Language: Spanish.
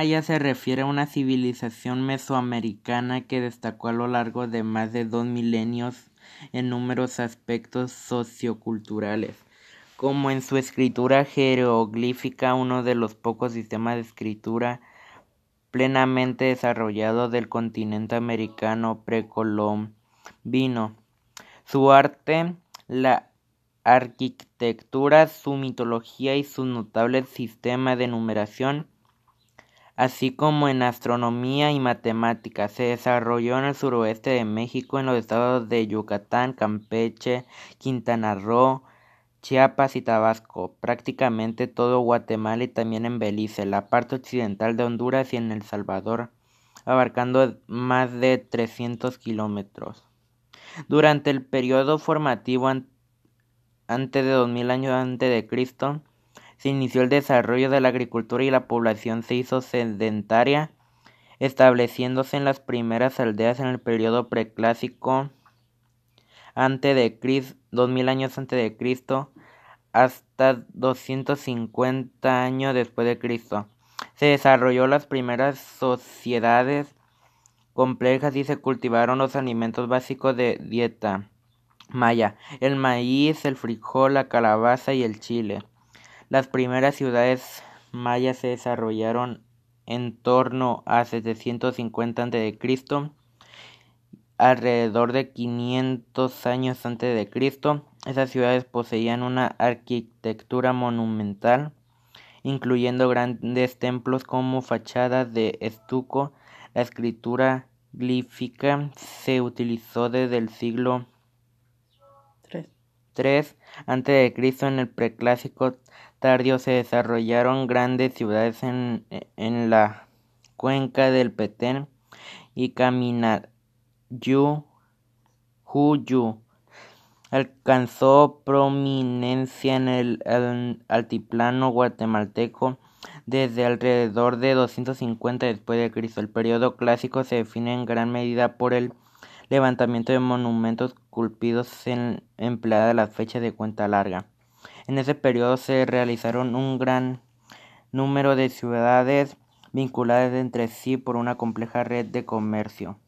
Maya se refiere a una civilización mesoamericana que destacó a lo largo de más de dos milenios en numerosos aspectos socioculturales, como en su escritura jeroglífica, uno de los pocos sistemas de escritura plenamente desarrollados del continente americano precolombino. Su arte, la arquitectura, su mitología y su notable sistema de numeración así como en astronomía y matemáticas. Se desarrolló en el suroeste de México, en los estados de Yucatán, Campeche, Quintana Roo, Chiapas y Tabasco, prácticamente todo Guatemala y también en Belice, la parte occidental de Honduras y en El Salvador, abarcando más de 300 kilómetros. Durante el periodo formativo antes de 2000 años antes de Cristo, se inició el desarrollo de la agricultura y la población se hizo sedentaria, estableciéndose en las primeras aldeas en el periodo preclásico antes de Cristo, 2000 años antes de Cristo hasta 250 años después de Cristo. Se desarrolló las primeras sociedades complejas y se cultivaron los alimentos básicos de dieta maya, el maíz, el frijol, la calabaza y el chile. Las primeras ciudades mayas se desarrollaron en torno a 750 a.C. Alrededor de 500 años antes de Cristo, esas ciudades poseían una arquitectura monumental, incluyendo grandes templos como fachadas de estuco. La escritura glífica se utilizó desde el siglo III a.C. en el preclásico tardío se desarrollaron grandes ciudades en, la cuenca del Petén y Caminayú alcanzó prominencia en el altiplano guatemalteco desde alrededor de 250 después de Cristo. El periodo clásico se define en gran medida por el levantamiento de monumentos culpidos en empleada la fecha de cuenta larga. En ese periodo se realizaron un gran número de ciudades vinculadas entre sí por una compleja red de comercio.